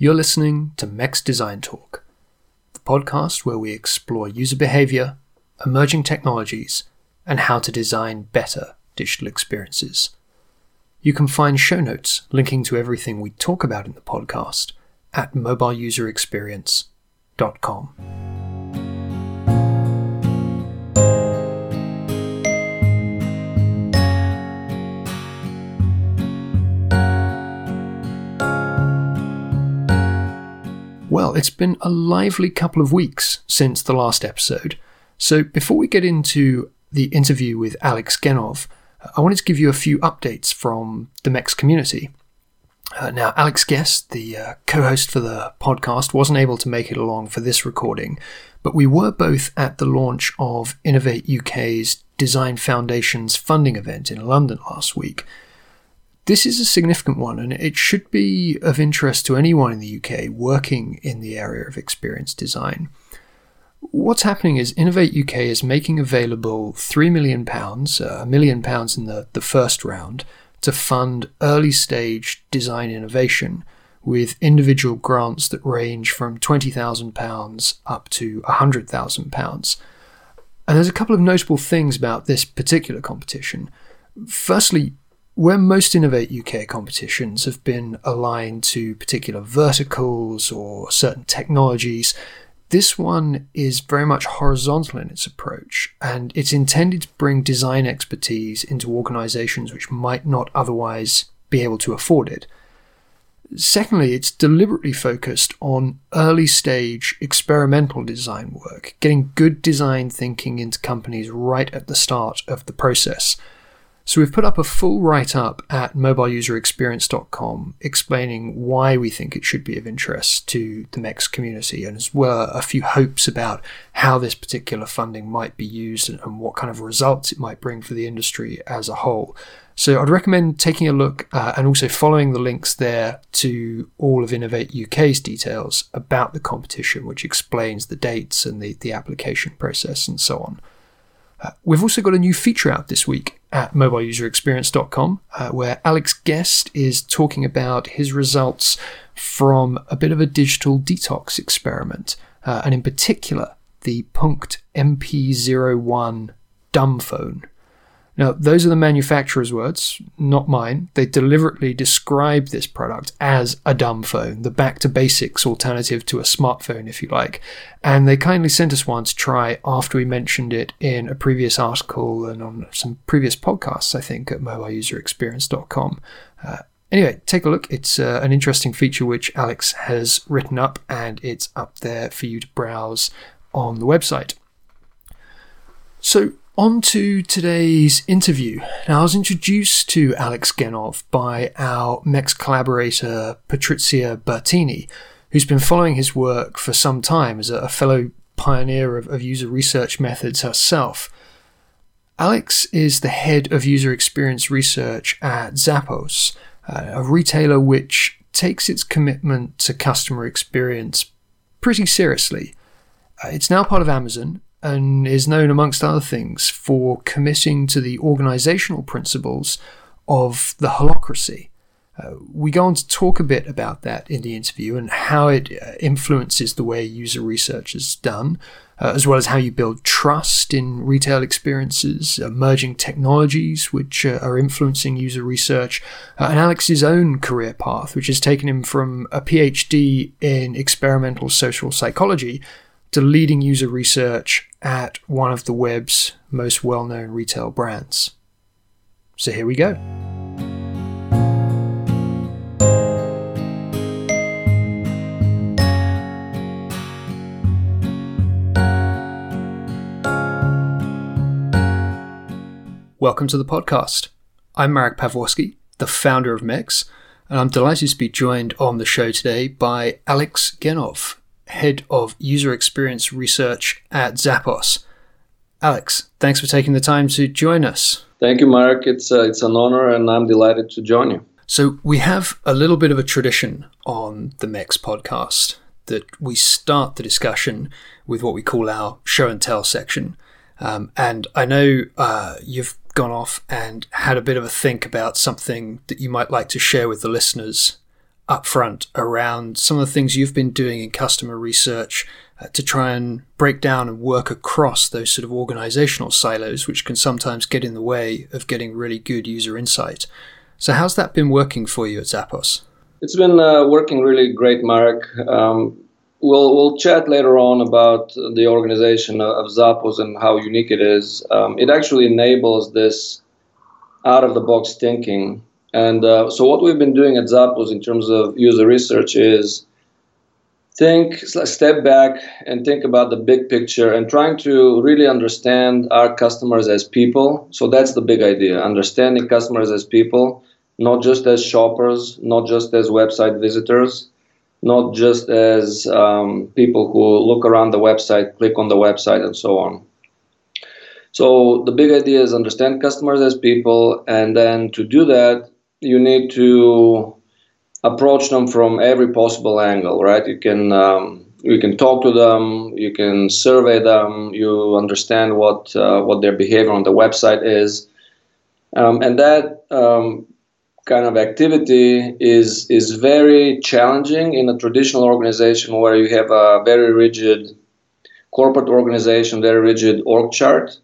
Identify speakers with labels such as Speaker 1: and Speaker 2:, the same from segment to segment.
Speaker 1: You're listening to MEX Design Talk, the podcast where we explore user behavior, emerging technologies, and how to design better digital experiences. You can find show notes linking to everything we talk about in the podcast at mobileuserexperience.com. Well, it's been a lively couple of weeks since the last episode. So before we get into the interview with Alex Genov, I wanted to give you a few updates from the MEX community. Uh, now, Alex Guest, the uh, co host for the podcast, wasn't able to make it along for this recording, but we were both at the launch of Innovate UK's Design Foundations funding event in London last week, this is a significant one, and it should be of interest to anyone in the UK working in the area of experience design. What's happening is Innovate UK is making available £3 million, uh, a million pounds in the, the first round, to fund early stage design innovation with individual grants that range from £20,000 up to £100,000. And there's a couple of notable things about this particular competition. Firstly, where most Innovate UK competitions have been aligned to particular verticals or certain technologies, this one is very much horizontal in its approach, and it's intended to bring design expertise into organizations which might not otherwise be able to afford it. Secondly, it's deliberately focused on early stage experimental design work, getting good design thinking into companies right at the start of the process so we've put up a full write up at mobileuserexperience.com explaining why we think it should be of interest to the MEX community and as well a few hopes about how this particular funding might be used and, what kind of results it might bring for the industry as a whole. So I'd recommend taking a look uh, and also following the links there to all of Innovate UK's details about the competition, which explains the dates and the, the application process and so on. Uh, we've also got a new feature out this week at mobileuserexperience.com uh, where Alex Guest is talking about his results from a bit of a digital detox experiment, uh, and in particular, the Punkt MP01 dumb phone. Now, those are the manufacturer's words, not mine. They deliberately describe this product as a dumb phone, the back to basics alternative to a smartphone, if you like. And they kindly sent us one to try after we mentioned it in a previous article and on some previous podcasts, I think, at mobileuserexperience.com. Uh, anyway, take a look. It's uh, an interesting feature which Alex has written up, and it's up there for you to browse on the website. So, on to today's interview. Now, I was introduced to Alex Genov by our MEX collaborator Patrizia Bertini, who's been following his work for some time as a fellow pioneer of, of user research methods herself. Alex is the head of user experience research at Zappos, a retailer which takes its commitment to customer experience pretty seriously. Uh, it's now part of Amazon and is known, amongst other things, for committing to the organizational principles of the holacracy. Uh, we go on to talk a bit about that in the interview and how it uh, influences the way user research is done, uh, as well as how you build trust in retail experiences, emerging technologies which uh, are influencing user research, uh, and Alex's own career path, which has taken him from a PhD in experimental social psychology to leading user research at one of the web's most well known retail brands. So here we go. Welcome to the podcast. I'm Marek Pawłowski, the founder of MEX, and I'm delighted to be joined on the show today by Alex Genov, head of user experience research at Zappos. Alex, thanks for taking the time to join us.
Speaker 2: Thank you, Mark. It's uh, it's an honor, and I'm delighted to join you.
Speaker 1: So we have a little bit of a tradition on the MEX podcast that we start the discussion with what we call our show and tell section. Um, and I know uh, you've gone off and had a bit of a think about something that you might like to share with the listeners upfront around some of the things you've been doing in customer research uh, to try and break down and work across those sort of organizational silos, which can sometimes get in the way of getting really good user insight. So, how's that been working for you at Zappos?
Speaker 2: It's been uh, working really great, Marek. Um, we'll we'll chat later on about the organization of Zappos and how unique it is. Um, it actually enables this out of the box thinking. And uh, so, what we've been doing at Zappos in terms of user research is think, step back and think about the big picture and trying to really understand our customers as people. So that's the big idea understanding customers as people, not just as shoppers, not just as website visitors, not just as um, people who look around the website, click on the website, and so on. So the big idea is understand customers as people, and then to do that, you need to approach them from every possible angle, right? You can um, you can talk to them, you can survey them, you understand what uh, what their behavior on the website is, um, and that um, kind of activity is is very challenging in a traditional organization where you have a very rigid corporate organization, very rigid org chart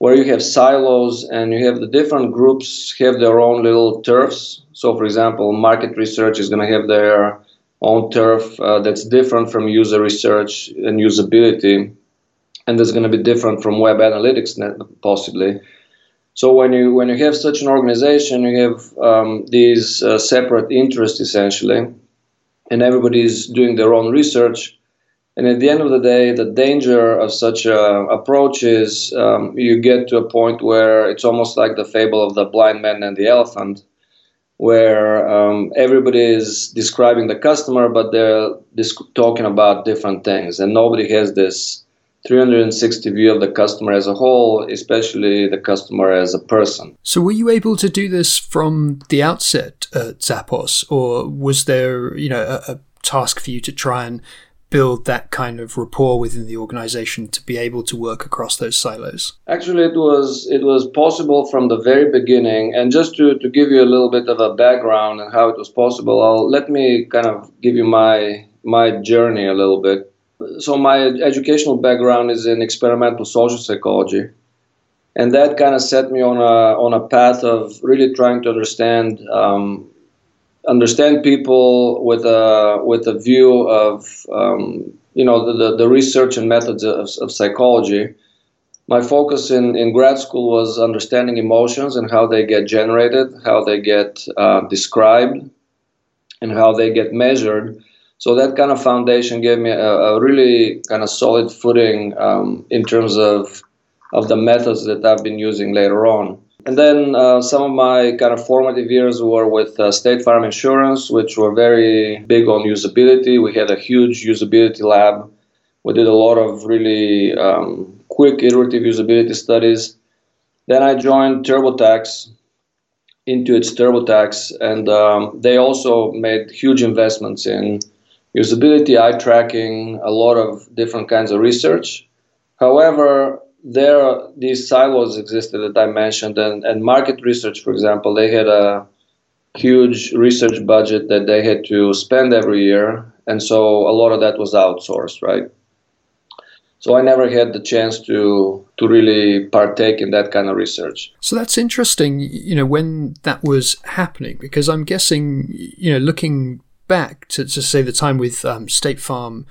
Speaker 2: where you have silos and you have the different groups have their own little turfs. So, for example, market research is going to have their own turf uh, that's different from user research and usability, and that's going to be different from web analytics, possibly. So when you when you have such an organization, you have um, these uh, separate interests essentially, and everybody's doing their own research and at the end of the day, the danger of such an approach is um, you get to a point where it's almost like the fable of the blind man and the elephant, where um, everybody is describing the customer, but they're talking about different things, and nobody has this 360 view of the customer as a whole, especially the customer as a person.
Speaker 1: So, were you able to do this from the outset at Zappos, or was there, you know, a, a task for you to try and build that kind of rapport within the organization to be able to work across those silos?
Speaker 2: Actually, it was it was possible from the very beginning. And just to, to give you a little bit of a background and how it was possible, I'll let me kind of give you my my journey a little bit. So my educational background is in experimental social psychology. And that kind of set me on a on a path of really trying to understand um, understand people with a with a view of um, you know the, the research and methods of, of psychology. My focus in, in grad school was understanding emotions and how they get generated, how they get uh, described, and how they get measured. So that kind of foundation gave me a, a really kind of solid footing um, in terms of of the methods that I've been using later on. And then uh, some of my kind of formative years were with uh, State Farm Insurance, which were very big on usability. We had a huge usability lab. We did a lot of really um, quick iterative usability studies. Then I joined TurboTax, Intuit's TurboTax, and um, they also made huge investments in usability, eye tracking, a lot of different kinds of research. However, there these silos existed that I mentioned, and, and market research, for example, they had a huge research budget that they had to spend every year, and so a lot of that was outsourced, right? So I never had the chance to to really partake in that kind of research.
Speaker 1: So that's interesting, you know, when that was happening, because I'm guessing, you know, looking back to, to say the time with um, State Farm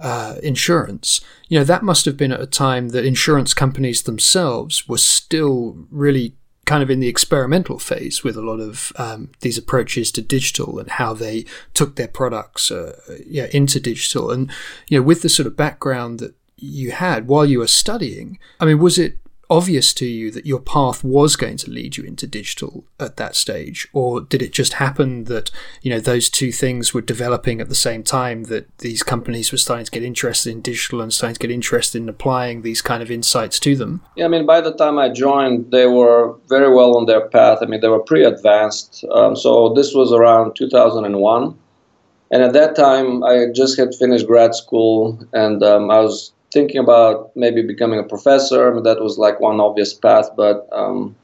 Speaker 1: uh, insurance, you know, that must have been at a time that insurance companies themselves were still really kind of in the experimental phase with a lot of um, these approaches to digital and how they took their products uh, yeah, into digital. And, you know, with the sort of background that you had while you were studying, I mean, was it obvious to you that your path was going to lead you into digital at that stage or did it just happen that you know those two things were developing at the same time that these companies were starting to get interested in digital and starting to get interested in applying these kind of insights to them?
Speaker 2: Yeah i mean by the time i joined they were very well on their path. I mean they were pretty advanced. Um, so this was around 2001 and at that time i just had finished grad school and um, i was thinking about maybe becoming a professor. I mean, that was like one obvious path, but um,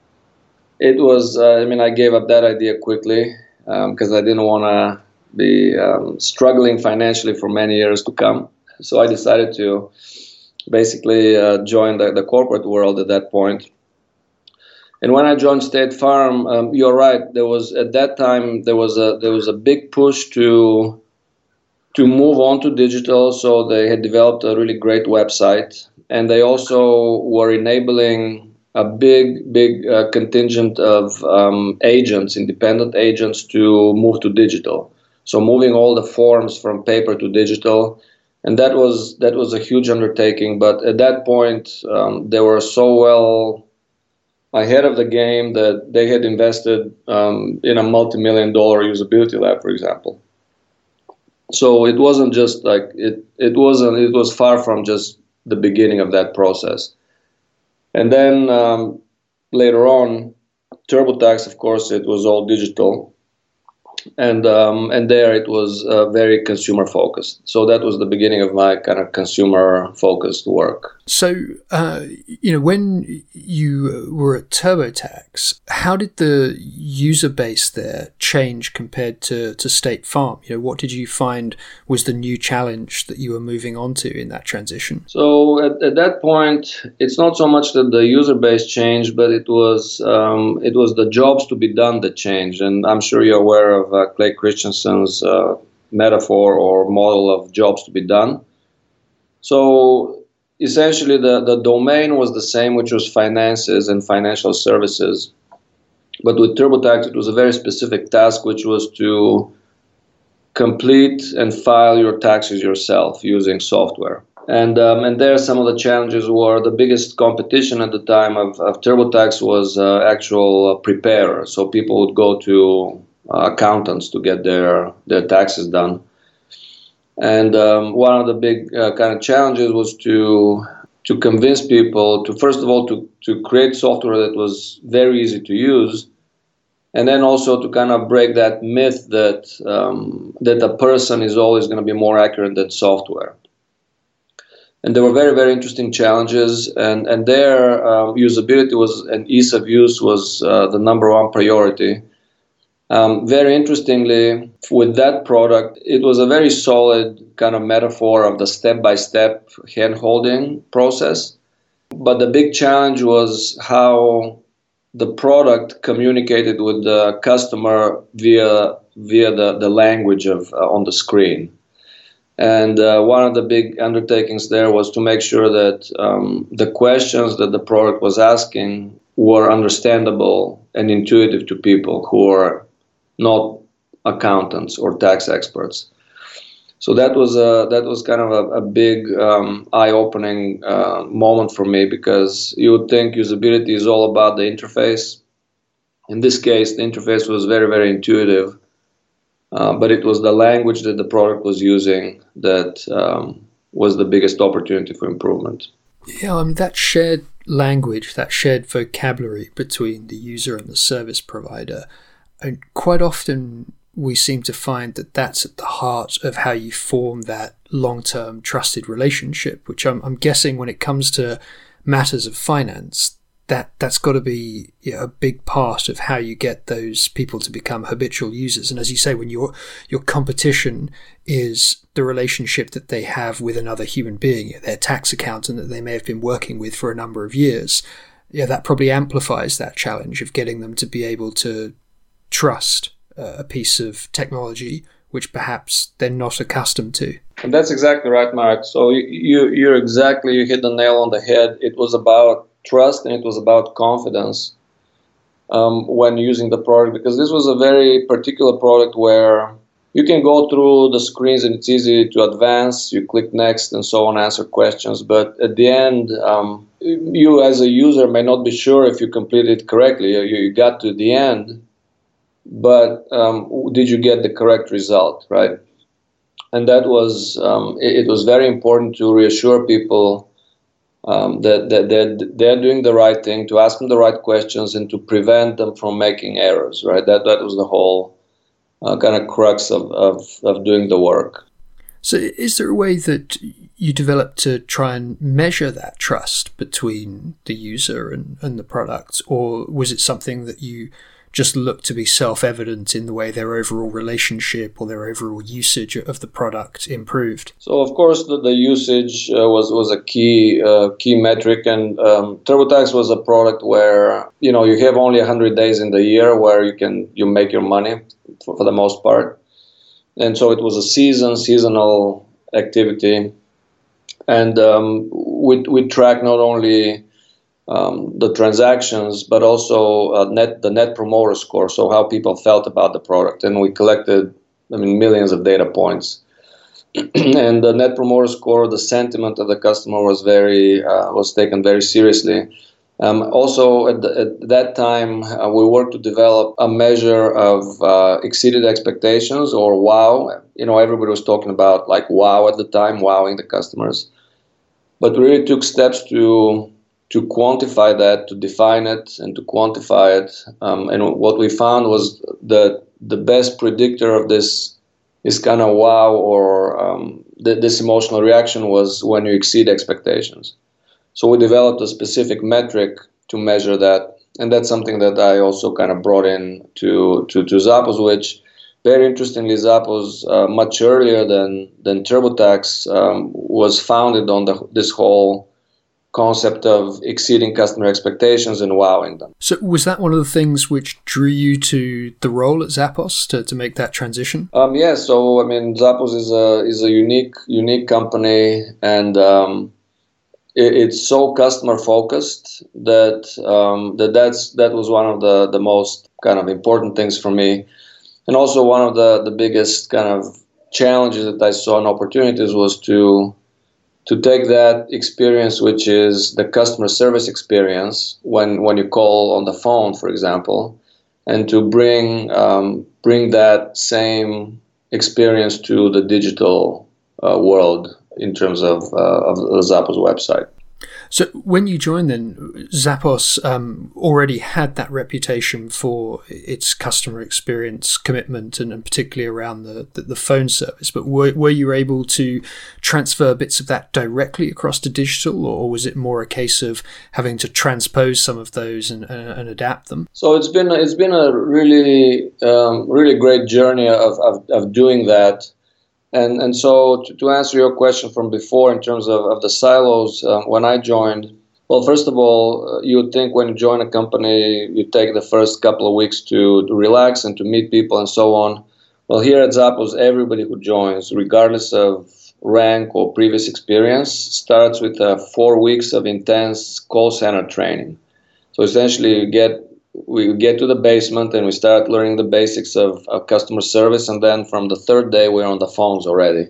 Speaker 2: it was. Uh, I mean, I gave up that idea quickly because um, I didn't want to be um, struggling financially for many years to come. So I decided to basically uh, join the, the corporate world at that point. And when I joined State Farm, um, you're right. There was at that time there was a there was a big push to to move on to digital. So they had developed a really great website, and they also were enabling a big, big uh, contingent of um, agents, independent agents, to move to digital. So moving all the forms from paper to digital, and that was that was a huge undertaking. But at that point, um, they were so well ahead of the game that they had invested um, in a multi-million dollar usability lab, for example. So it wasn't just like it. It wasn't. It was far from just the beginning of that process. And then um, later on, TurboTax, of course, it was all digital and um, and there it was uh, very consumer focused. So that was the beginning of my kind of consumer focused work.
Speaker 1: So uh, you know, when you were at TurboTax, how did the user base there change compared to to State Farm? You know, what did you find was the new challenge that you were moving on to in that transition?
Speaker 2: So at, at that point, it's not so much that the user base changed, but it was um, it was the jobs to be done that changed, and I'm sure you're aware of uh, Clay Christensen's uh, metaphor or model of jobs to be done. So essentially, the, the domain was the same, which was finances and financial services. But with TurboTax, it was a very specific task, which was to complete and file your taxes yourself using software. And um, and there, some of the challenges were the biggest competition at the time of, of TurboTax was uh, actual uh, preparer. So people would go to accountants to get their their taxes done. And um, one of the big uh, kind of challenges was to to convince people to first of all to to create software that was very easy to use, and then also to kind of break that myth that um, that a person is always going to be more accurate than software. And there were very very interesting challenges, and and their um, usability was and ease of use was uh, the number one priority. Um, very interestingly, with that product, it was a very solid kind of metaphor of the step by step hand holding process. But the big challenge was how the product communicated with the customer via via the, the language of uh, on the screen. And uh, one of the big undertakings there was to make sure that um, the questions that the product was asking were understandable and intuitive to people who are not accountants or tax experts. So that was a that was kind of a, a big um, eye-opening uh, moment for me because you would think usability is all about the interface. In this case, the interface was very very intuitive, uh, but it was the language that the product was using that um, was the biggest opportunity for improvement.
Speaker 1: Yeah, I mean that shared language, that shared vocabulary between the user and the service provider and quite often we seem to find that that's at the heart of how you form that long term trusted relationship, which I'm, I'm, guessing when it comes to matters of finance, that, that's got to be you know, a big part of how you get those people to become habitual users. And as you say, when your, your competition is the relationship that they have with another human being, their tax accountant that they may have been working with for a number of years, yeah, that probably amplifies that challenge of getting them to be able to trust uh, a piece of technology which perhaps they're not accustomed to.
Speaker 2: And that's exactly right, Mark. So you, you're exactly, you hit the nail on the head. It was about trust and it was about confidence um, when using the product because this was a very particular product where you can go through the screens and it's easy to advance. You click next and so on, answer questions. But at the end, um, you as a user may not be sure if you completed it correctly. You, you got to the end but um, did you get the correct result, right? And that was um, it, it, was very important to reassure people um, that, that, that they're doing the right thing, to ask them the right questions, and to prevent them from making errors, right? That that was the whole uh, kind of crux of, of, of doing the work.
Speaker 1: So, is there a way that you developed to try and measure that trust between the user and, and the product, or was it something that you just look to be self-evident in the way their overall relationship or their overall usage of the product improved?
Speaker 2: So of course the, the usage uh, was was a key uh, key metric, and um, TurboTax was a product where you know you have only 100 days in the year where you can you make your money for, for the most part, and so it was a season seasonal activity, and um, we we track not only um, the transactions, but also uh, net the net promoter score, so how people felt about the product, and we collected, I mean, millions of data points. and the net promoter score, the sentiment of the customer was very uh, was taken very seriously. Um, also, at, the, at, that time, uh, we worked to develop a measure of uh, exceeded expectations or wow. You know, everybody was talking about like wow at the time, wowing the customers. But we really took steps to to quantify that, to define it, and to quantify it. Um, and what we found was that the best predictor of this is kind of wow or um, th- this emotional reaction was when you exceed expectations. So we developed a specific metric to measure that, and that's something that I also kind of brought in to to, to Zappos, which very interestingly, Zappos uh, much earlier than than TurboTax um, was founded on the, this whole concept of exceeding customer expectations and wowing them.
Speaker 1: So, was that one of the things which drew you to the role at Zappos to, to make that transition?
Speaker 2: Um, yeah. So, I mean, Zappos is a is a unique unique company, and um, it, it's so customer focused that um, that that's that was one of the the most kind of important things for me, and also one of the the biggest kind of challenges that I saw and opportunities was to to take that experience, which is the customer service experience when, when you call on the phone, for example, and to bring um, bring that same experience to the digital uh, world in terms of, uh, of Zappos website.
Speaker 1: So when you joined, then Zappos um, already had that reputation for its customer experience commitment, and, and particularly around the, the, the phone service. But were, were you able to transfer bits of that directly across to digital, or was it more a case of having to transpose some of those and, and, and adapt them?
Speaker 2: So it's been it's been a really um, really great journey of, of, of doing that. And, and so to, to answer your question from before in terms of, of the silos, um, when I joined, well, first of all, uh, you would think when you join a company, you take the first couple of weeks to, to relax and to meet people and so on. Well, here at Zappos, everybody who joins, regardless of rank or previous experience, starts with uh, four weeks of intense call center training. So essentially, you get we get to the basement and we start learning the basics of, of customer service and then from the third day we're on the phones already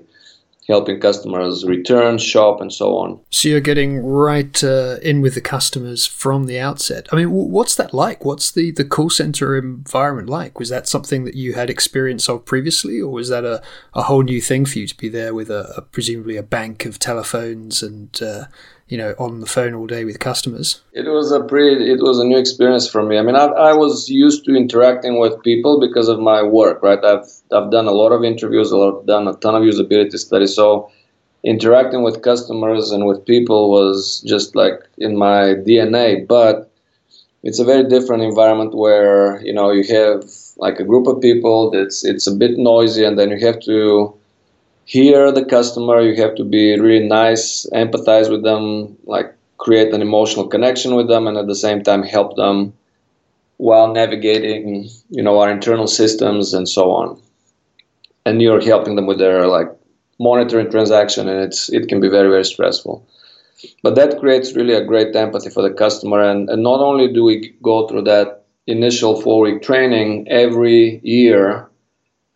Speaker 2: helping customers return shop and so on.
Speaker 1: So you're getting right uh, in with the customers from the outset. I mean what's that like? What's the, the call center environment like? Was that something that you had experience of previously or was that a, a whole new thing for you to be there with a, a presumably a bank of telephones and uh, you know on the phone all day with customers?
Speaker 2: It was a pretty it was a new experience for me. I mean i, I was used to interacting with people because of my work right? I've i've done a lot of interviews a lot done a ton of usability studies. So interacting with customers and with people was just like in my dna but it's a very different environment where you know you have like a group of people that's it's a bit noisy and then you have to hear the customer you have to be really nice empathize with them like create an emotional connection with them and at the same time help them while navigating you know our internal systems and so on. And you're helping them with their like monitoring transaction and it's it can be very very stressful. But that creates really a great empathy for the customer and, and not only do we go through that initial four week training every year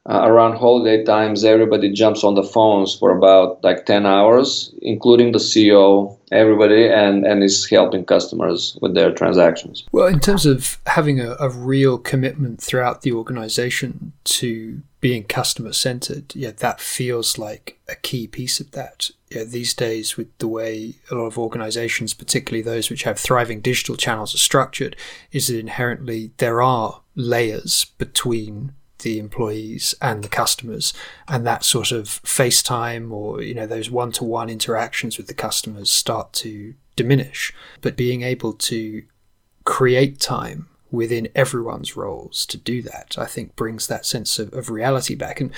Speaker 2: uh, around holiday times, everybody jumps on the phones for about like 10 hours, including the CEO, everybody, and, and is helping customers with their transactions.
Speaker 1: Well, in terms of having a, a real commitment throughout the organization to being customer centered, yeah, that feels like a key piece of that. Yeah, these days, with the way a lot of organizations, particularly those which have thriving digital channels, are structured, is that inherently there are layers between the employees and the customers and that sort of FaceTime or you know those one-to-one interactions with the customers start to diminish but being able to create time within everyone's roles to do that, I think brings that sense of, of reality back. And,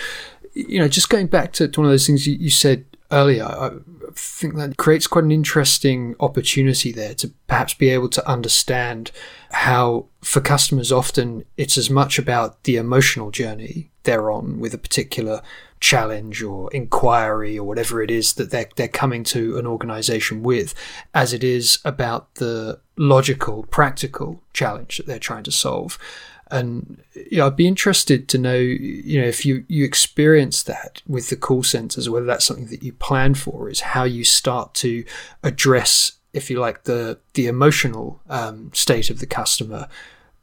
Speaker 1: you know, just going back to, to one of those things you, you said earlier, I think that creates quite an interesting opportunity there to perhaps be able to understand how, for customers, often it's as much about the emotional journey they're on with a particular challenge or inquiry or whatever it is that they're, they're coming to an organization with, as it is about the logical, practical challenge that they're trying to solve. And you know, I'd be interested to know, you know, if you you experience that with the call centers, whether that's something that you plan for, is how you start to address, if you like, the the emotional um, state of the customer,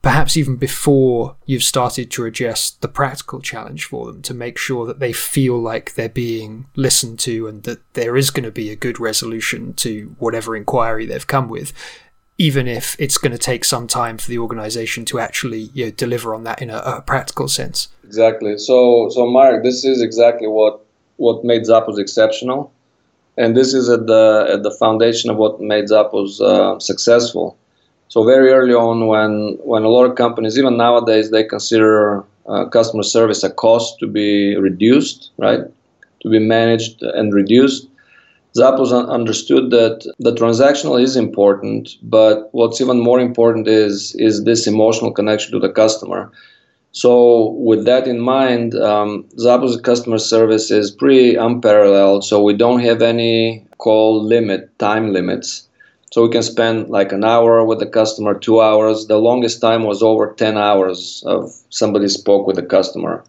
Speaker 1: perhaps even before you've started to address the practical challenge for them, to make sure that they feel like they're being listened to and that there is going to be a good resolution to whatever inquiry they've come with even if it's going to take some time for the organization to actually you know, deliver on that in a, a, practical sense.
Speaker 2: Exactly. So, so Mark, this is exactly what what made Zappos exceptional, and this is at the at the foundation of what made Zappos uh, successful. So very early on, when when a lot of companies, even nowadays, they consider uh, customer service a cost to be reduced, right, to be managed and reduced Zappos understood that the transactional is important, but what's even more important is is this emotional connection to the customer. So with that in mind, um, Zappos customer service is pretty unparalleled. So we don't have any call limit, time limits. So we can spend like an hour with the customer, two hours. The longest time was over 10 hours of somebody spoke with the customer.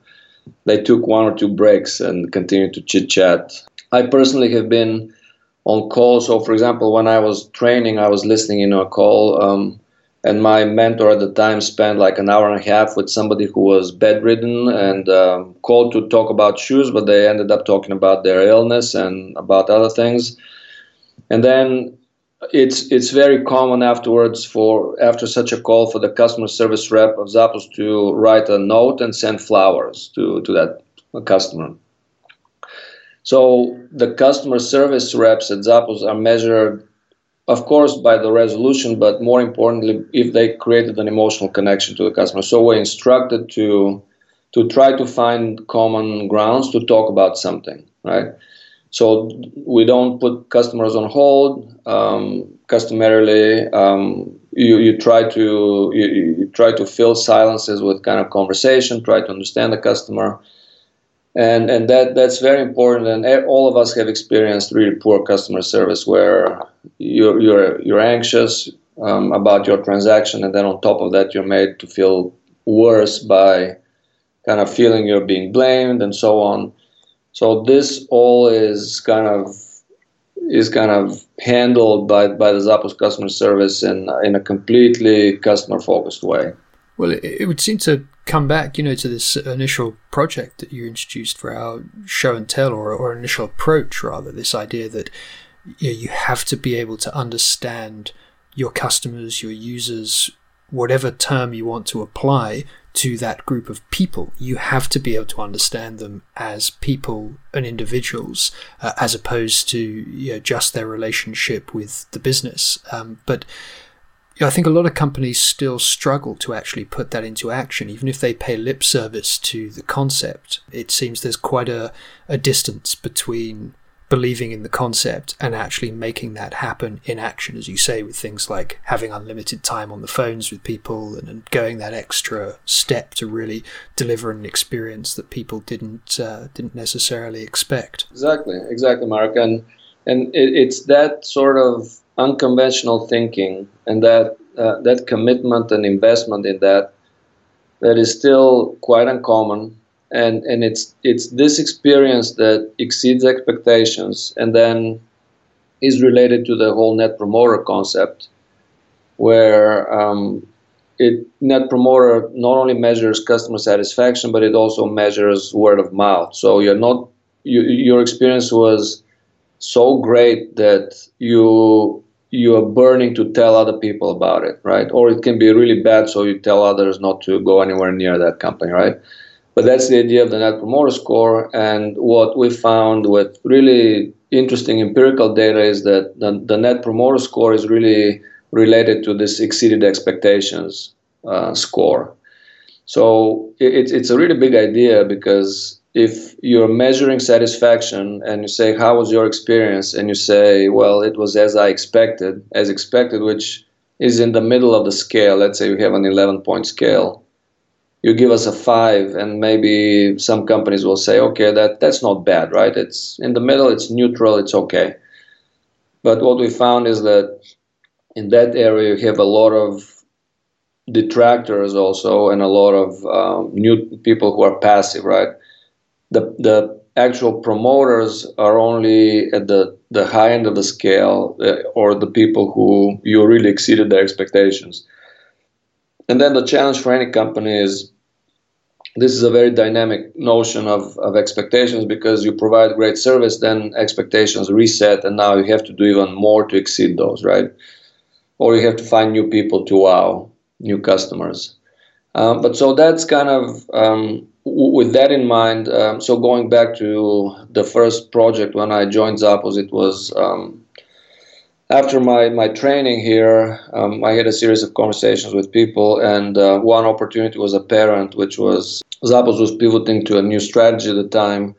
Speaker 2: They took one or two breaks and continued to chit chat. I personally have been on call. So, for example, when I was training, I was listening in a call, um, and my mentor at the time spent like an hour and a half with somebody who was bedridden and um, called to talk about shoes, but they ended up talking about their illness and about other things. And then it's it's very common afterwards for after such a call for the customer service rep of Zappos to write a note and send flowers to to that customer. So the customer service reps at Zappos are measured, of course, by the resolution, but more importantly, if they created an emotional connection to the customer. So we're instructed to to try to find common grounds to talk about something, right? So we don't put customers on hold. Um, customarily, um, you, you try to you, you try to fill silences with kind of conversation. Try to understand the customer and and that that's very important. And all of us have experienced really poor customer service where you're you're you're anxious um, about your transaction, and then on top of that, you're made to feel worse by kind of feeling you're being blamed and so on. So this all is kind of is kind of handled by by the Zappos customer service in in a completely customer focused way.
Speaker 1: Well, it, it would seem to come back, you know, to this initial project that you introduced for our show and tell, or, or initial approach rather, this idea that you, know, you have to be able to understand your customers, your users, whatever term you want to apply to that group of people. You have to be able to understand them as people and individuals, uh, as opposed to you know, just their relationship with the business. Um, but I think a lot of companies still struggle to actually put that into action, even if they pay lip service to the concept. It seems there's quite a, a distance between believing in the concept and actually making that happen in action, as you say, with things like having unlimited time on the phones with people and, and going that extra step to really deliver an experience that people didn't uh, didn't necessarily expect.
Speaker 2: Exactly, exactly, Mark, and and it, it's that sort of unconventional thinking and that uh, that commitment and investment in that that is still quite uncommon. And and it's it's this experience that exceeds expectations and then is related to the whole net promoter concept where um, it net promoter not only measures customer satisfaction but it also measures word of mouth. So you're not you, your experience was so great that you you are burning to tell other people about it, right? Or it can be really bad, so you tell others not to go anywhere near that company, right? But that's the idea of the Net Promoter Score. And what we found with really interesting empirical data is that the, the Net Promoter Score is really related to this exceeded expectations uh, score. So it, it's a really big idea because if you're measuring satisfaction and you say, How was your experience? and you say, Well, it was as I expected, as expected, which is in the middle of the scale. Let's say we have an 11 point scale. You give us a five, and maybe some companies will say, okay, that, that's not bad, right? It's in the middle, it's neutral, it's okay. But what we found is that in that area, you have a lot of detractors also and a lot of um, new people who are passive, right? The, the actual promoters are only at the, the high end of the scale uh, or the people who you really exceeded their expectations. And then the challenge for any company is this is a very dynamic notion of, of expectations because you provide great service, then expectations reset, and now you have to do even more to exceed those, right? Or you have to find new people to wow, new customers. Um, but so that's kind of um, with that in mind. Um, so going back to the first project when I joined Zappos, it was um, after my, my training here, um, I had a series of conversations with people, and uh, one opportunity was apparent, which was Zappos was pivoting to a new strategy at the time,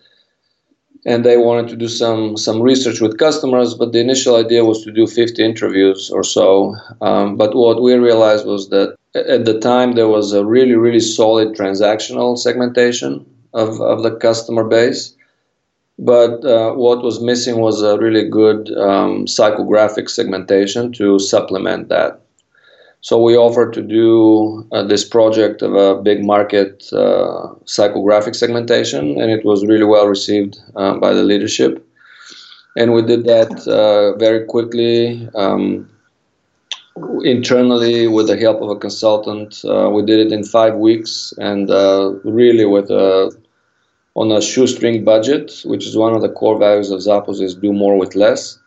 Speaker 2: and they wanted to do some some research with customers. But the initial idea was to do 50 interviews or so. Um, but what we realized was that at the time there was a really really solid transactional segmentation of, of the customer base but uh, what was missing was a really good um, psychographic segmentation to supplement that. So we offered to do uh, this project of a big market uh, psychographic segmentation, and it was really well received uh, by the leadership. And we did that uh, very quickly. Um, internally with the help of a consultant uh, we did it in five weeks and really with a on a shoestring budget, which is one of the core values of Zappos is do more with less.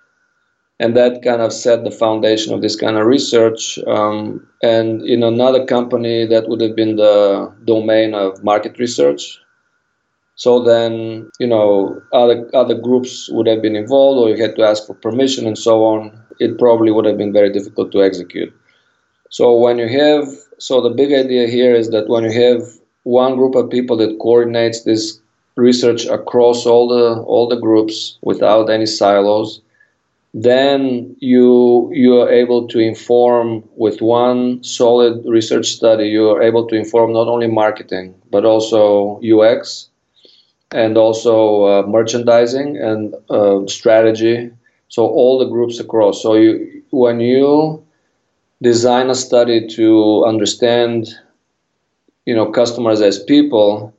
Speaker 2: And that kind of set the foundation of this kind of research. Um, and in another company, that would have been the domain of market research. So then, you know, other other groups would have been involved, or you had to ask for permission and so on. It probably would have been very difficult to execute. So when you have, so the big idea here is that when you have one group of people that coordinates this research across all the all the groups without any silos then you you are able to inform with one solid research study you are able to inform not only marketing but also UX and also uh, merchandising and uh, strategy so all the groups across so you when you design a study to understand you know customers as people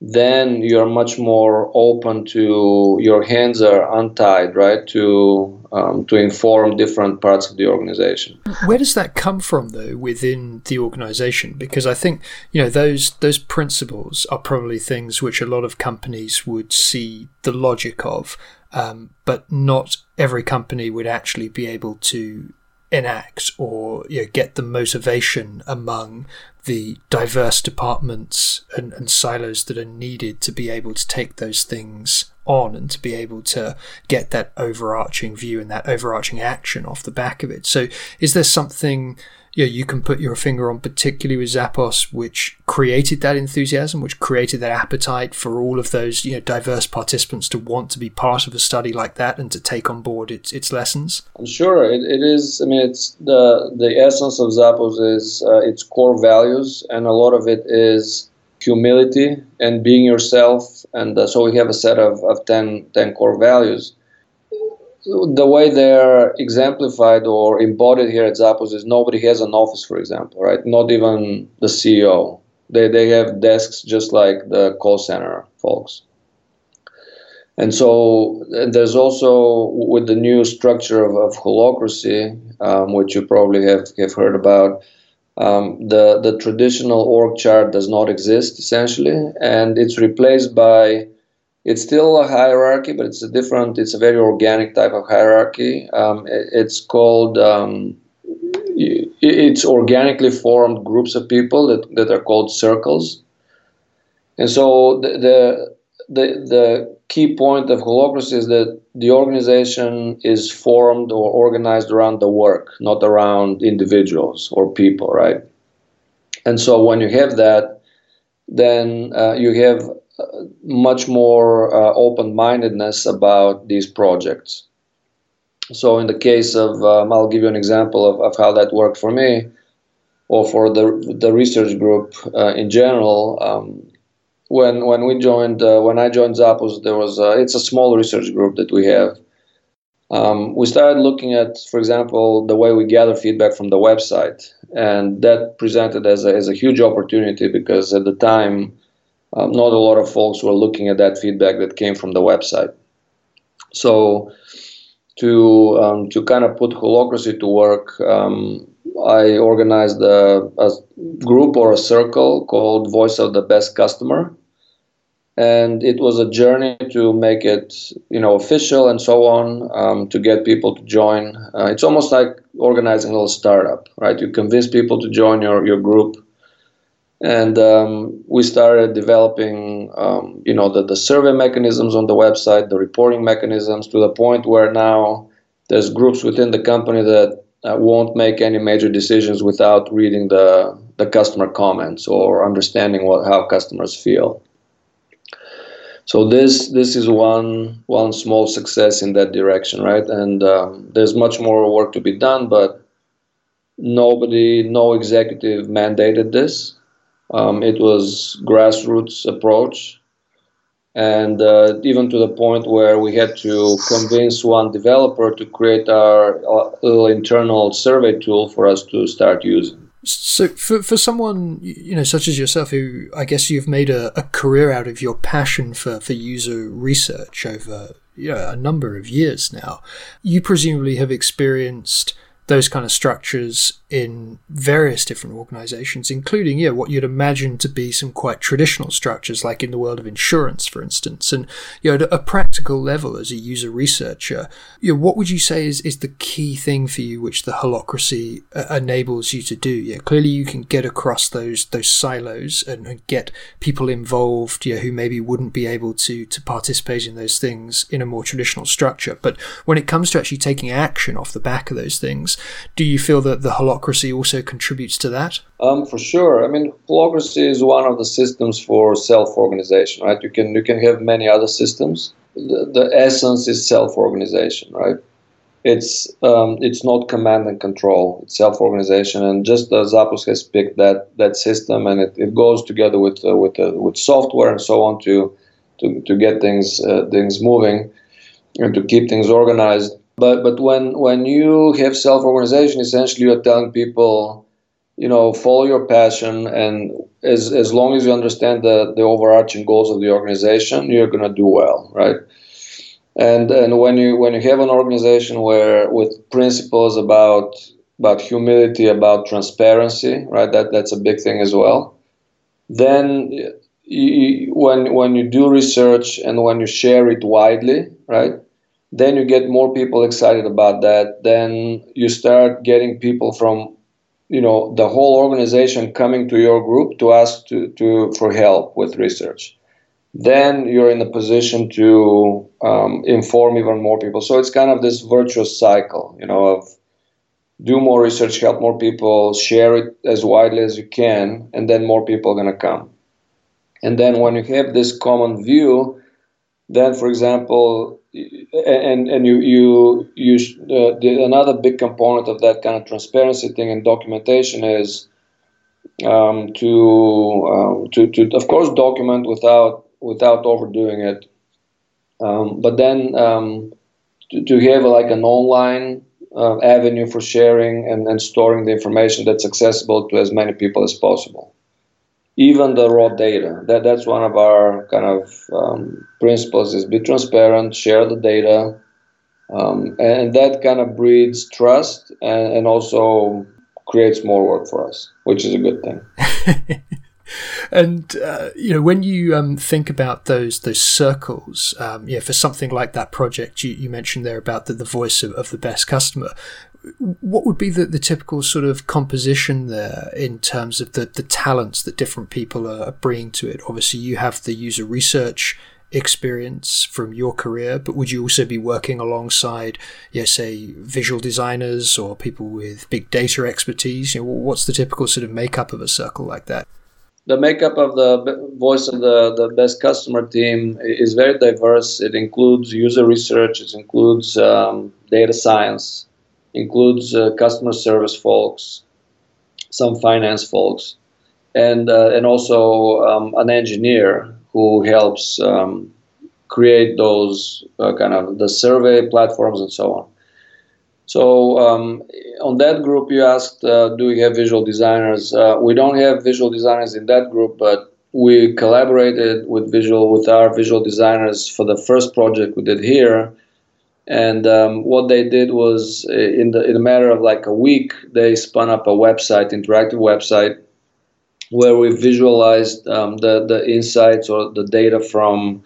Speaker 2: then you're much more open to your hands are untied, right? To um, to inform different parts of the organization.
Speaker 1: Where does that come from, though, within the organization? Because I think you know those those principles are probably things which a lot of companies would see the logic of, um, but not every company would actually be able to enact or you know, get the motivation among the diverse departments and, and, silos that are needed to be able to take those things on and to be able to get that overarching view and that overarching action off the back of it. So, is there something know, you can put your finger on, particularly with Zappos, which created that enthusiasm, which created that appetite for all of those you know diverse participants to want to be part of a study like that and to take on board its its lessons?
Speaker 2: I'm sure, it, it is. I mean, it's the the essence of Zappos is uh, its core values, and a lot of it is humility and being yourself. And uh, so we have a set of, of 10, 10 core values the way they're exemplified or embodied here at Zappos is nobody has an office, for example, right? Not even the CEO. They, they have desks just like the call center folks. And so there's also, with the new structure of, of holacracy, um, which you probably have, have heard about, um, the, the traditional org chart does not exist essentially, and it's replaced by it's still a hierarchy, but it's a different, it's a very organic type of hierarchy. Um, it, it's called, um, it's organically formed groups of people that, that are called circles. And so the, the, the, the key point of holacracy is that the organization is formed or organized around the work, not around individuals or people, right? And so when you have that, then uh, you have much more uh, open-mindedness about these projects. So in the case of, um, I'll give you an example of, of how that worked for me, or for the the research group uh, in general. Um, when when we joined, uh, when I joined Zappos, there was a, it's a small research group that we have. Um, we started looking at, for example, the way we gather feedback from the website, and that presented as a, as a huge opportunity because at the time, um, not a lot of folks were looking at that feedback that came from the website. So, to um, to kind of put holacracy to work, um, I organized a, a, group or a circle called Voice of the Best Customer, and it was a journey to make it you know official and so on um, to get people to join. Uh, it's almost like organizing a little startup, right? You convince people to join your your group and um, we started developing um, you know the, the survey mechanisms on the website the reporting mechanisms to the point where now there's groups within the company that uh, won't make any major decisions without reading the, the customer comments or understanding what how customers feel. So this this is one one small success in that direction right? And um, there's much more work to be done but nobody no executive mandated this um, it was grassroots approach, and uh, even to the point where we had to convince one developer to create our uh, little internal survey tool for us to start using.
Speaker 1: So, for, for someone you know, such as yourself, who I guess you've made a, a career out of your passion for, for user research over you know, a number of years now, you presumably have experienced those kind of structures in various different organizations, including yeah, what you'd imagine to be some quite traditional structures, like in the world of insurance, for instance. And you know, at a practical level, as a user researcher, you know, what would you say is, is the key thing for you, which the holacracy uh, enables you to do? Yeah, clearly you can get across those those silos and, and get people involved, yeah, who maybe wouldn't be able to to participate in those things in a more traditional structure. But when it comes to actually taking action off the back of those things, do you feel that the holacracy holacracy also contributes to that?
Speaker 2: Um, for sure. I mean, holacracy is one of the systems for self-organization, right? You can you can have many other systems. The, the essence is self-organization, right? It's um, it's not command and control. It's self-organization, and just as Zappos has picked that that system, and it, it goes together with uh, with uh, with software and so on to to, to get things uh, things moving and to keep things organized but but when when you have self organization, essentially you're telling people, you know, follow your passion, and as as long as you understand the the overarching goals of the organization, you're gonna do well, right? And and when you when you have an organization where with principles about about humility, about transparency, right? That that's a big thing as well. Then you, when when you do research and when you share it widely, right? Then you get more people excited about that. Then you start getting people from you know the whole organization coming to your group to ask to, to for help with research. Then you're in a position to um, inform even more people. So it's kind of this virtuous cycle you know of do more research help more people share it as widely as you can and then more people are going to come. And then when you have this common view then for example and and you you you uh, the, another big component of that kind of transparency thing and documentation is um, to um, to to of course document without without overdoing it, um, but then um, to, to have like an online uh, avenue for sharing and, and storing the information that's accessible to as many people as possible even the raw data. That that's one of our kind of um, principles: is be transparent, share the data, um, and that kind of breeds trust and, and also creates more work for us, which is a good thing.
Speaker 1: and uh, you know when you um, think about those those circles, um, yeah, for something like that project you, you mentioned there about the, the voice of, of the best customer, what would be the, the typical sort of composition there in terms of the, the talents that different people are bringing to it? Obviously, you have the user research experience from your career, but would you also be working alongside, yeah, say, visual designers or people with big data expertise? You know, what's the typical sort of makeup of a circle like that?
Speaker 2: The makeup of the voice of the, the best customer team is very diverse. It includes user research, it includes um, data science, includes uh, customer service folks, some finance folks, and uh, and also um, an engineer who helps um, create those uh, kind of the survey platforms and so on. So um, on that group, you asked, uh, do we have visual designers? Uh, we don't have visual designers in that group, but we collaborated with visual with our visual designers for the first project we did here. And um, what they did was, uh, in the in a matter of like a week, they spun up a website, interactive website, where we visualized um, the the insights or the data from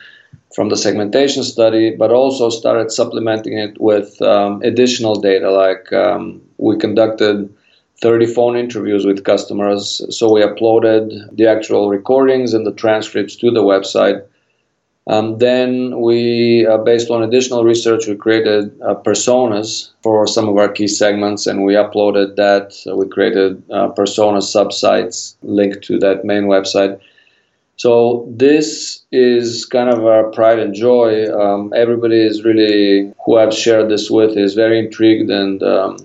Speaker 2: from the segmentation study, but also started supplementing it with um, additional data. Like um, we conducted 30 phone interviews with customers, so we uploaded the actual recordings and the transcripts to the website. Um, then we, uh, based on additional research, we created uh, personas for some of our key segments, and we uploaded that. we created uh, persona subsites linked to that main website. So this is kind of our pride and joy. Um, everybody is really who I've shared this with is very intrigued and um,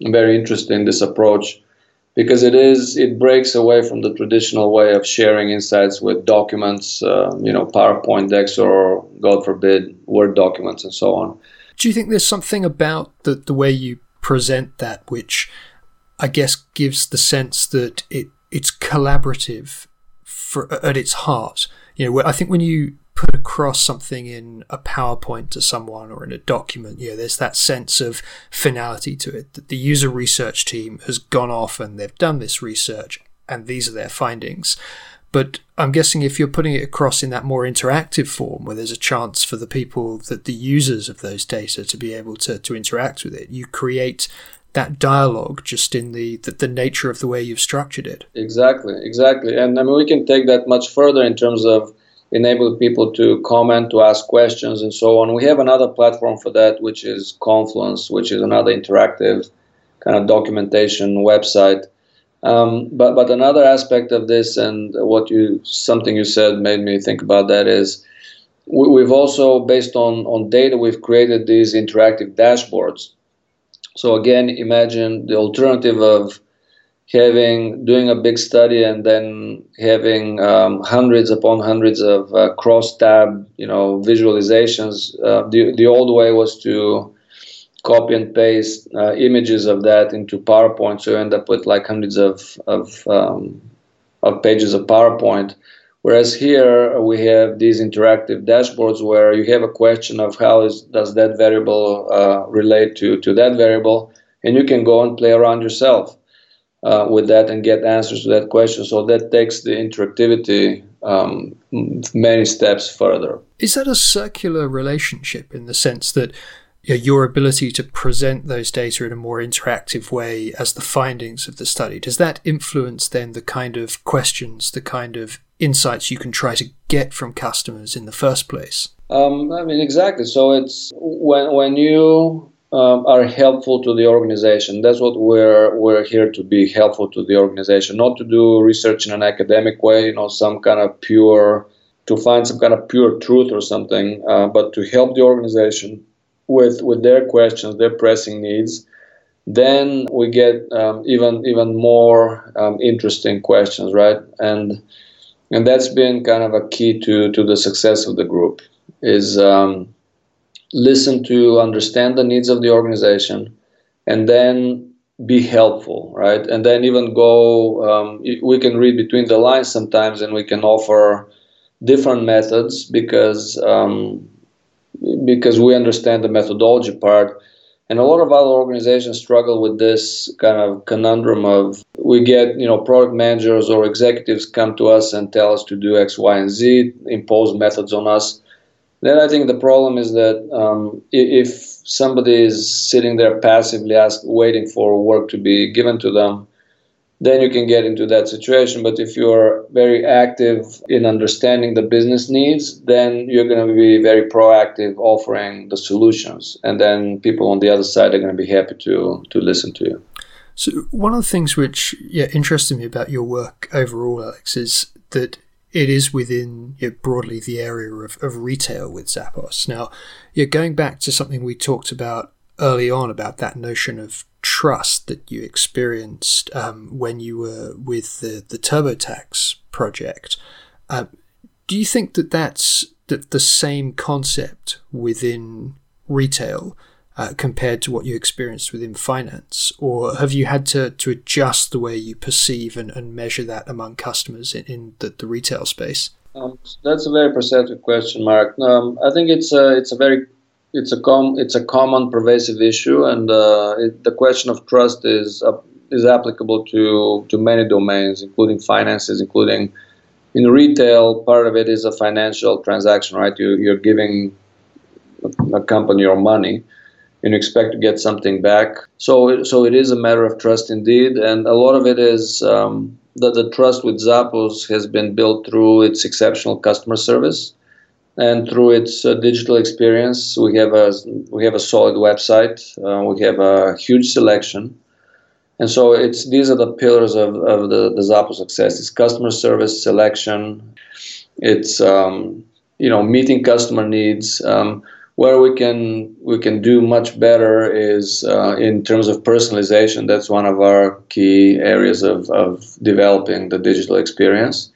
Speaker 2: very interested in this approach because it is it breaks away from the traditional way of sharing insights with documents, uh, you know, PowerPoint decks or God forbid Word documents and so on.
Speaker 1: Do you think there's something about the the way you present that which I guess gives the sense that it it's collaborative for at its heart. You know, I think when you put across something in a PowerPoint to someone or in a document, you know, there's that sense of finality to it that the user research team has gone off and they've done this research and these are their findings. But I'm guessing if you're putting it across in that more interactive form, where there's a chance for the people that the users of those data to be able to, to interact with it, you create that dialogue just in the, the, the nature of the way you've structured it.
Speaker 2: Exactly, exactly. And I mean, we can take that much further in terms of enable people to comment, to ask questions, and so on. We have another platform for that, which is Confluence, which is another interactive kind of documentation website. Um, but but another aspect of this, and what you something you said made me think about that is we, have also based on on data we've created these interactive dashboards so again, imagine the alternative of having doing a big study and then having um, hundreds upon hundreds of uh, cross-tab, you know, visualizations. Uh, the the old way was to copy and paste uh, images of that into PowerPoint, so you end up with like hundreds of of um, of pages of PowerPoint. Whereas here we have these interactive dashboards where you have a question of how is, does that variable uh, relate to, to that variable, and you can go and play around yourself uh, with that and get answers to that question. So that takes the interactivity um, many steps further.
Speaker 1: Is that a circular relationship in the sense that you know, your ability to present those data in a more interactive way as the findings of the study, does that influence then the kind of questions, the kind of insights you can try to get from customers in the first place?
Speaker 2: Um, I mean, exactly. So it's when when you um, are helpful to the organization. That's what we're we're here to be helpful to the organization, not to do research in an academic way, you know, some kind of pure to find some kind of pure truth or something, uh, but to help the organization with with their questions, their pressing needs. Then we get um, even even more um, interesting questions, right? And and that's been kind of a key to to the success of the group is um, listen to understand the needs of the organization and then be helpful right and then even go um, we can read between the lines sometimes and we can offer different methods because um, because we understand the methodology part and a lot of other organizations struggle with this kind of conundrum of we get, you know, product managers or executives come to us and tell us to do X, Y, and Z, impose methods on us. Then I think the problem is that um, if somebody is sitting there passively ask, waiting for work to be given to them, then you can get into that situation. But if you're very active in understanding the business needs, then you're going to be very proactive offering the solutions. And then people on the other side are going to be happy to, to listen to you.
Speaker 1: So one of the things which yeah interested me about your work overall, Alex, is that it is within you know, broadly the area of, of retail with Zappos. Now, you're going back to something we talked about early on about that notion of trust that you experienced um, when you were with the, the TurboTax project. Uh, do you think that that's that the same concept within retail uh, compared to what you experienced within finance? Or have you had to, to adjust the way you perceive and, and measure that among customers in, in the, the retail space?
Speaker 2: Um, that's a very perceptive question, Mark. Um, I think it's a, it's a very it's a com it's a common pervasive issue, and uh, it, the question of trust is uh, is applicable to to many domains, including finances, including in retail. Part of it is a financial transaction, right? You you're giving a company your money, and you expect to get something back. So so it is a matter of trust indeed, and a lot of it is. Um, that the trust with Zappos has been built through its exceptional customer service and through its uh, digital experience, we have a we have a solid website. Uh, we have a huge selection, and so it's these are the pillars of, of the the Zappos success. It's customer service, selection. It's um, you know meeting customer needs. Um, where we can we can do much better is uh, in terms of personalization. That's one of our key areas of, of developing the digital experience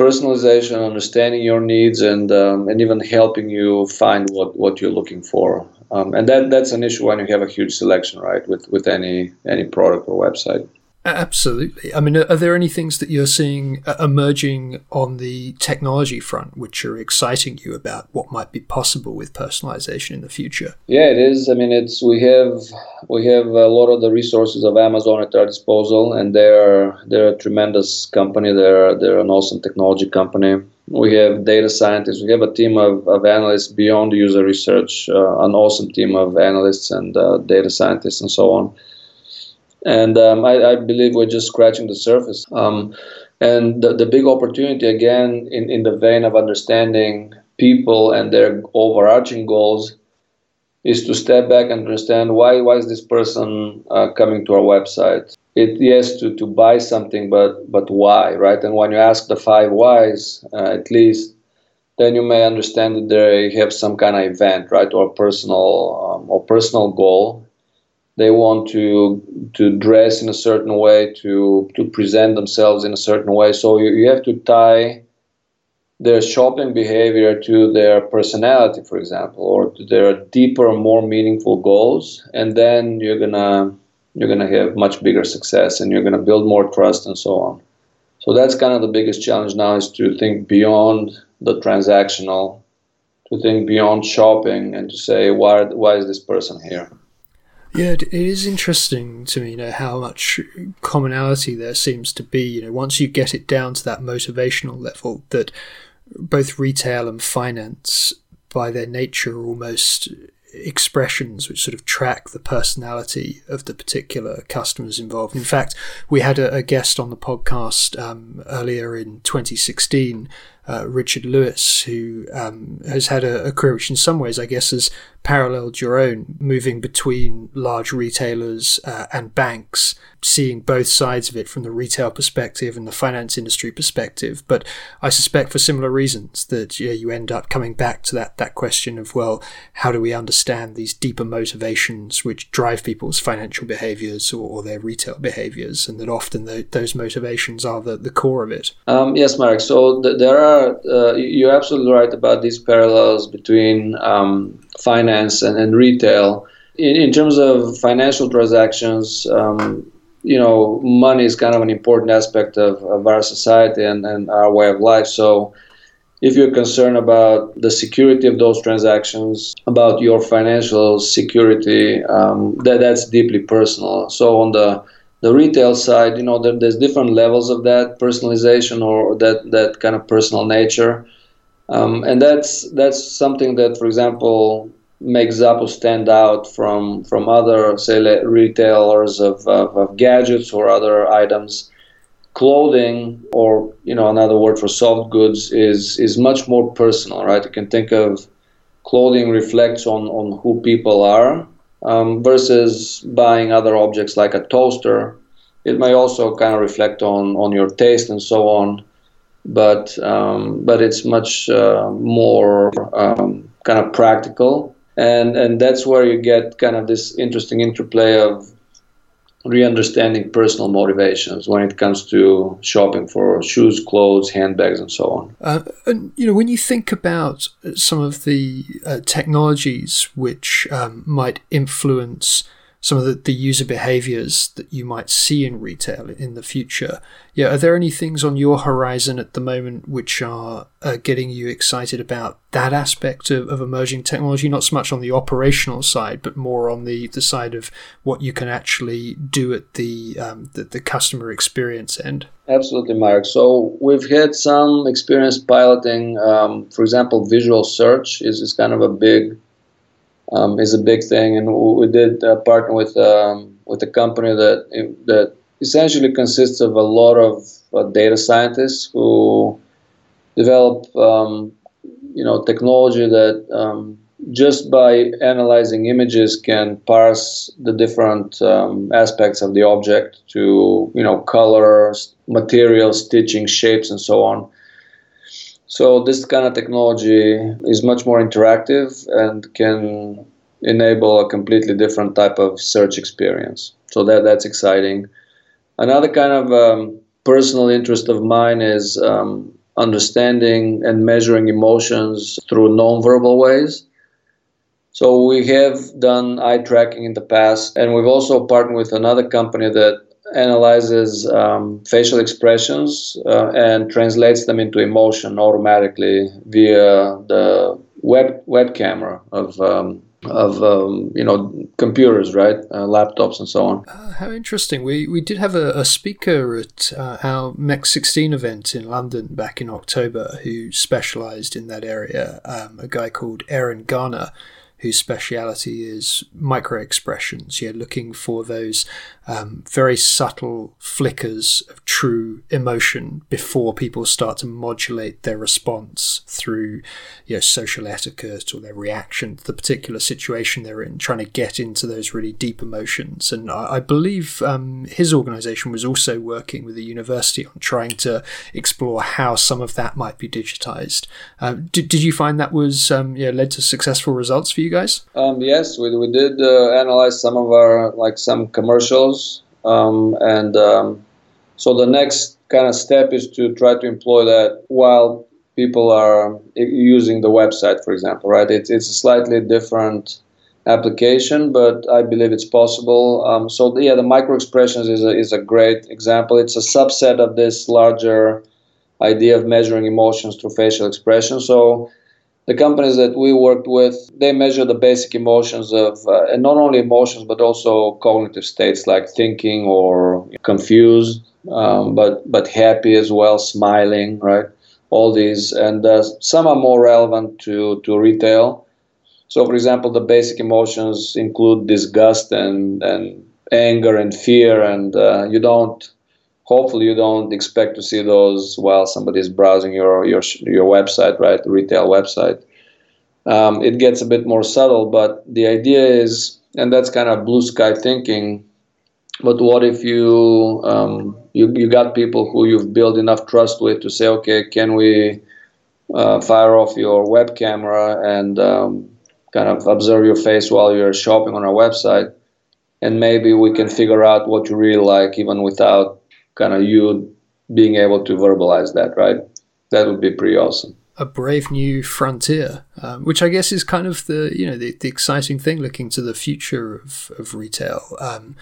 Speaker 2: personalization, understanding your needs, and um, and even helping you find what, what you're looking for. Um, and that that's an issue when you have a huge selection, right, with with any any product or website.
Speaker 1: Absolutely. I mean, are there any things that you're seeing uh, emerging on the technology front which are exciting you about what might be possible with personalization in the future?
Speaker 2: Yeah, it is. I mean, it's we have we have a lot of the resources of Amazon at our disposal, and they're they're a tremendous company. They're they're an awesome technology company. We have data scientists. We have a team of, of analysts beyond user research, uh, an awesome team of analysts and uh, data scientists and so on and um, I, I, believe we're just scratching the surface. Um, and the, the big opportunity, again, in, in the vein of understanding people and their overarching goals, is to step back and understand why why is this person uh, coming to our website? It yes to, to buy something, but but why, right? And when you ask the five whys, uh, at least, then you may understand that they have some kind of event, right, or personal um, or personal goal they want to to dress in a certain way, to to present themselves in a certain way. So you, you have to tie their shopping behavior to their personality, for example, or to their deeper, more meaningful goals, and then you're gonna you're gonna have much bigger success, and you're gonna build more trust, and so on. So that's kind of the biggest challenge now is to think beyond the transactional, to think beyond shopping, and to say why why is this person here.
Speaker 1: Yeah, it is interesting to me, you know, how much commonality there seems to be. You know, once you get it down to that motivational level, that both retail and finance, by their nature, are almost expressions which sort of track the personality of the particular customers involved. In fact, we had a, a guest on the podcast um, earlier in 2016 uh, Richard Lewis, who um, has had a, a, career which, in some ways, I guess, has paralleled your own, moving between large retailers uh, and banks, seeing both sides of it from the retail perspective and the finance industry perspective. But I suspect for similar reasons that you, know, you end up coming back to that that question of well, how do we understand these deeper motivations which drive people's financial behaviors or, or their retail behaviors, and that often the, those motivations are the, the core of it.
Speaker 2: Um, yes, Mark. So th- there are uh, you're absolutely right about these parallels between um, finance and, and retail. In, in, terms of financial transactions, um, you know, money is kind of an important aspect of, of our society and, and our way of life. So, if you're concerned about the security of those transactions, about your financial security, um, that that's deeply personal. So on the the retail side, you know, there, there's different levels of that personalization or that that kind of personal nature, um, and that's that's something that, for example, makes Zappos stand out from from other say retailers of, of, of, gadgets or other items. Clothing, or you know, another word for soft goods, is is much more personal, right? You can think of clothing reflects on on who people are, um, versus buying other objects like a toaster. It may also kind of reflect on on your taste and so on, but um, but it's much uh, more um, kind of practical and and that's where you get kind of this interesting interplay of re-understanding personal motivations when it comes to shopping for shoes, clothes, handbags, and so on.
Speaker 1: Uh, and you know, when you think about some of the uh, technologies which um, might influence some of the, the user behaviors that you might see in retail in the future. Yeah, are there any things on your horizon at the moment which are uh, getting you excited about that aspect of, of emerging technology? Not so much on the operational side, but more on the, the side of what you can actually do at the, um, the, the customer experience end.
Speaker 2: Absolutely, Mark. So we've had some experience piloting, um, for example, visual search is, is kind of a big um, is a big thing. And we did uh, partner with um, with a company that that essentially consists of a lot of uh, data scientists who develop um, you know technology that um, just by analyzing images can parse the different um, aspects of the object to you know color, material, stitching, shapes, and so on so this kind of technology is much more interactive and can enable a completely different type of search experience. So that that's exciting. Another kind of um, personal interest of mine is um, understanding and measuring emotions through nonverbal ways. So we have done eye tracking in the past, and we've also partnered with another company that analyzes um, facial expressions uh, and translates them into emotion automatically via the web web camera of um, of um, you know computers, right, uh, laptops, and so on.
Speaker 1: Uh, how interesting! We we did have a, a speaker at uh, our MEX 16 event in London back in October who specialised in that area. Um, a guy called Aaron Garner whose speciality is micro expressions. You're looking for those um, very subtle flickers of true emotion before people start to modulate their response through you know, social etiquette or their reaction to the particular situation they're in, trying to get into those really deep emotions. And I, I believe um, his organization was also working with the university on trying to explore how some of that might be digitized. Uh, did, did you find that was um, you know, led to successful results for you guys?
Speaker 2: Um, yes, we, we did uh, analyze some of our, like some commercials um, and um, so the next kind of step is to try to employ that while people are using the website, for example, right? It's, it's a slightly different application, but I believe it's possible. Um, so yeah, the micro expressions is a, is a great example. It's a subset of this larger idea of measuring emotions through facial expression. So the companies that we worked with, they measure the basic emotions of, uh, and not only emotions, but also cognitive states like thinking or confused, um, but but happy as well, smiling, right? All these, and uh, some are more relevant to to retail. So, for example, the basic emotions include disgust and and anger and fear, and uh, you don't hopefully you don't expect to see those while somebody is browsing your your your website, right, retail website. Um, it gets a bit more subtle, but the idea is, and that's kind of blue sky thinking. But what if you um, you you got people who you've built enough trust with to say, okay, can we uh, fire off your web camera and um, kind of observe your face while you're shopping on our website, and maybe we can figure out what you really like even without kind of you being able to verbalize that, right? That would be pretty awesome.
Speaker 1: A brave new frontier, um, which I guess is kind of the you know the, the exciting thing, looking to the future of of retail. Um,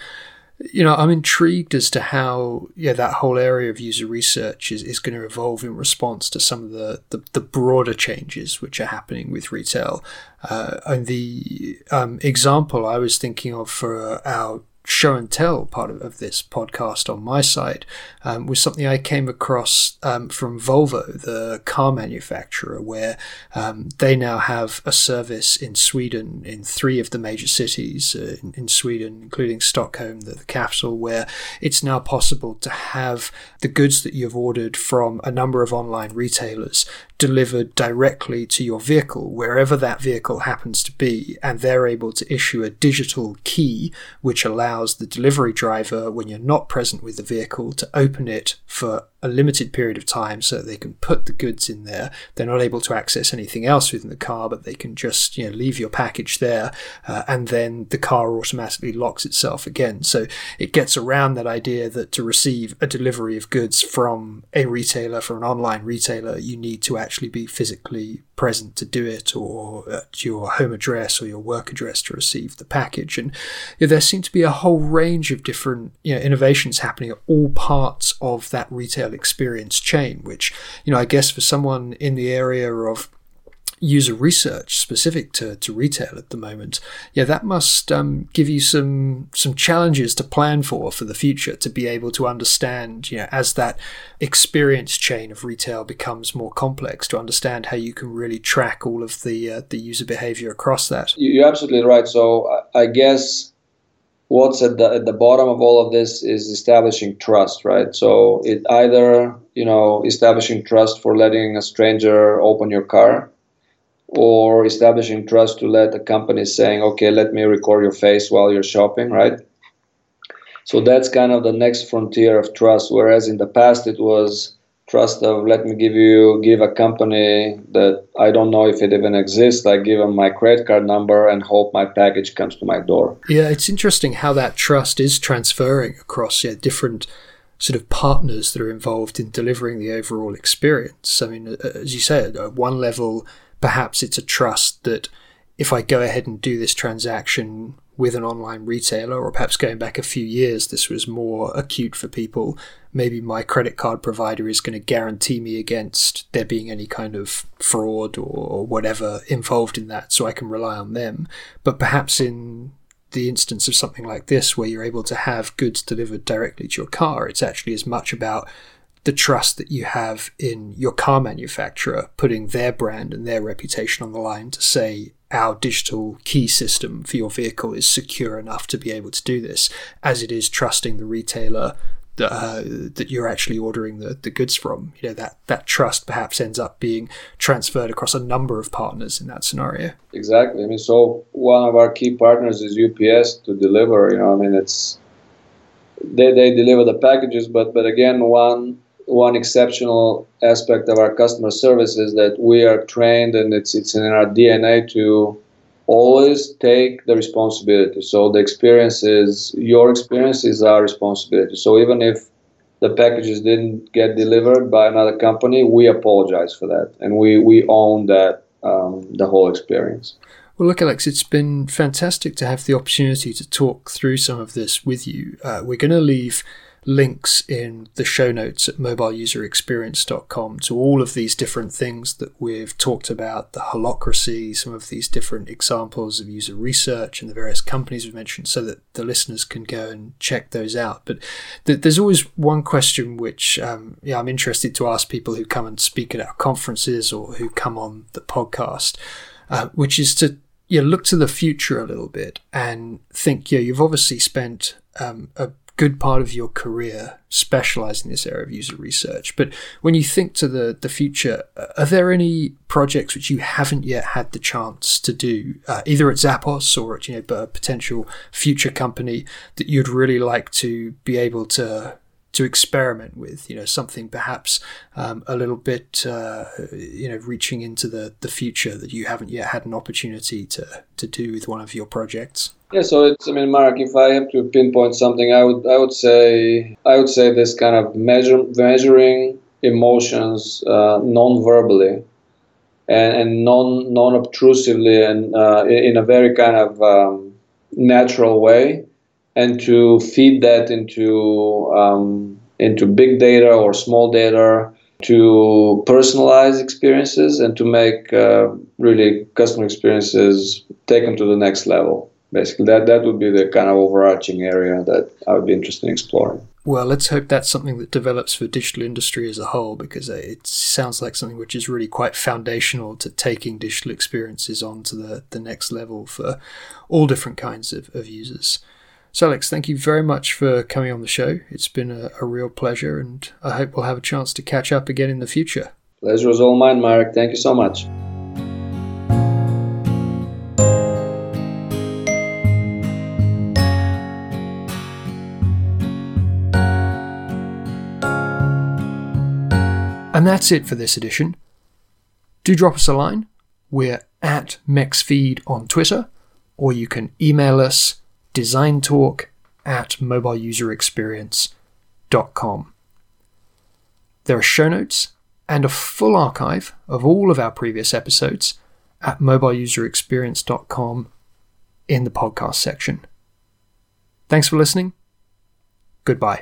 Speaker 1: you know, I'm intrigued as to how yeah that whole area of user research is, is going to evolve in response to some of the, the, the broader changes which are happening with retail. Uh, and the um, example I was thinking of for our show and tell part of, of this podcast on my side um, was something I came across um, from Volvo, the car manufacturer, where um, they now have a service in Sweden, in three of the major cities uh, in, in, Sweden, including Stockholm, the, the capital, where it's now possible to have the goods that you've ordered from a number of online retailers delivered directly to your vehicle, wherever that vehicle happens to be, and they're able to issue a digital key which allows the delivery driver, when you're not present with the vehicle, to open it for a limited period of time so they can put the goods in there. They're not able to access anything else within the car, but they can just you know leave your package there, uh, and then the car automatically locks itself again. So it gets around that idea that to receive a delivery of goods from a retailer, from an online retailer, you need to actually be physically present to do it, or at your home address or your work address to receive the package. And you know, there seem to be a whole range of different you know, innovations happening at all parts of that retail experience chain, which, you know, I guess for someone in the area of user research specific to, to retail at the moment, yeah, that must um, give you some some challenges to plan for for the future to be able to understand, you know, as that experience chain of retail becomes more complex, to understand how you can really track all of the uh, the user behavior across that.
Speaker 2: You're absolutely right. So I guess what's at the at the bottom of all of this is establishing trust, right? So it either you know establishing trust for letting a stranger open your car, or establishing trust to let a company saying, okay, let me record your face while you're shopping, right? So that's kind of the next frontier of trust. Whereas in the past it was trust of let me give you give a company that I don't know if it even exists. I give them my credit card number and hope my package comes to my door.
Speaker 1: Yeah, it's interesting how that trust is transferring across yeah, different sort of partners that are involved in delivering the overall experience. I mean, as you said, at one level, perhaps it's a trust that if I go ahead and do this transaction with an online retailer, or perhaps going back a few years, this was more acute for people. Maybe my credit card provider is going to guarantee me against there being any kind of fraud or whatever involved in that, so I can rely on them. But perhaps in the instance of something like this, where you're able to have goods delivered directly to your car, it's actually as much about the trust that you have in your car manufacturer putting their brand and their reputation on the line to say our digital key system for your vehicle is secure enough to be able to do this, as it is trusting the retailer that, uh, that you're actually ordering the, the goods from. You know that that trust perhaps ends up being transferred across a number of partners in that scenario.
Speaker 2: Exactly. I mean, so one of our key partners is UPS to deliver. You know, I mean, it's they they deliver the packages, but but again, one one exceptional aspect of our customer service is that we are trained and it's it's in our DNA to always take the responsibility. So the experience is your experience is our responsibility. So even if the packages didn't get delivered by another company, we apologize for that and we we own that um, the whole experience.
Speaker 1: Well, look, Alex, it's been fantastic to have the opportunity to talk through some of this with you. Uh, we're going to leave links in the show notes at mobileuserexperience.com to all of these different things that we've talked about the holacracy, some of these different examples of user research and the various companies we've mentioned, so that the listeners can go and check those out. But th- there's always one question which um, yeah, I'm interested to ask people who come and speak at our conferences or who come on the podcast, uh, which is to yeah, look to the future a little bit and think, yeah, you've obviously spent um, a good part of your career specializing in this area of user research. But when you think to the, the future, are there any projects which you haven't yet had the chance to do, uh, either at Zappos or at you know but a potential future company that you'd really like to be able to to experiment with, you know, something perhaps um, a little bit, uh, you know, reaching into the, the future that you haven't yet had an opportunity to, to do with one of your projects?
Speaker 2: Yeah, so it's. I mean, Mark, if I have to pinpoint something, I would. I would say. I would say this kind of measure, measuring emotions uh, non-verbally, and, and non non-obtrusively, and uh, in a very kind of um, natural way, and to feed that into um, into big data or small data to personalize experiences and to make uh, really customer experiences take them to the next level. basically that that would be the kind of overarching area that I would be interested in exploring.
Speaker 1: Well, let's hope that's something that develops for digital industry as a whole because it sounds like something which is really quite foundational to taking digital experiences on to the, the next level for all different kinds of, of users. So, Alex, thank you very much for coming on the show. It's been a, a real pleasure, and I hope we'll have a chance to catch up again in the future.
Speaker 2: Pleasure was all mine, Marek. Thank you so much.
Speaker 1: And that's it for this edition. Do drop us a line. We're at MexFeed on Twitter, or you can email us designtalk at mobileuserexperience.com. There are show notes and a full archive of all of our previous episodes at mobileuserexperience.com in the podcast section. Thanks for listening. Goodbye.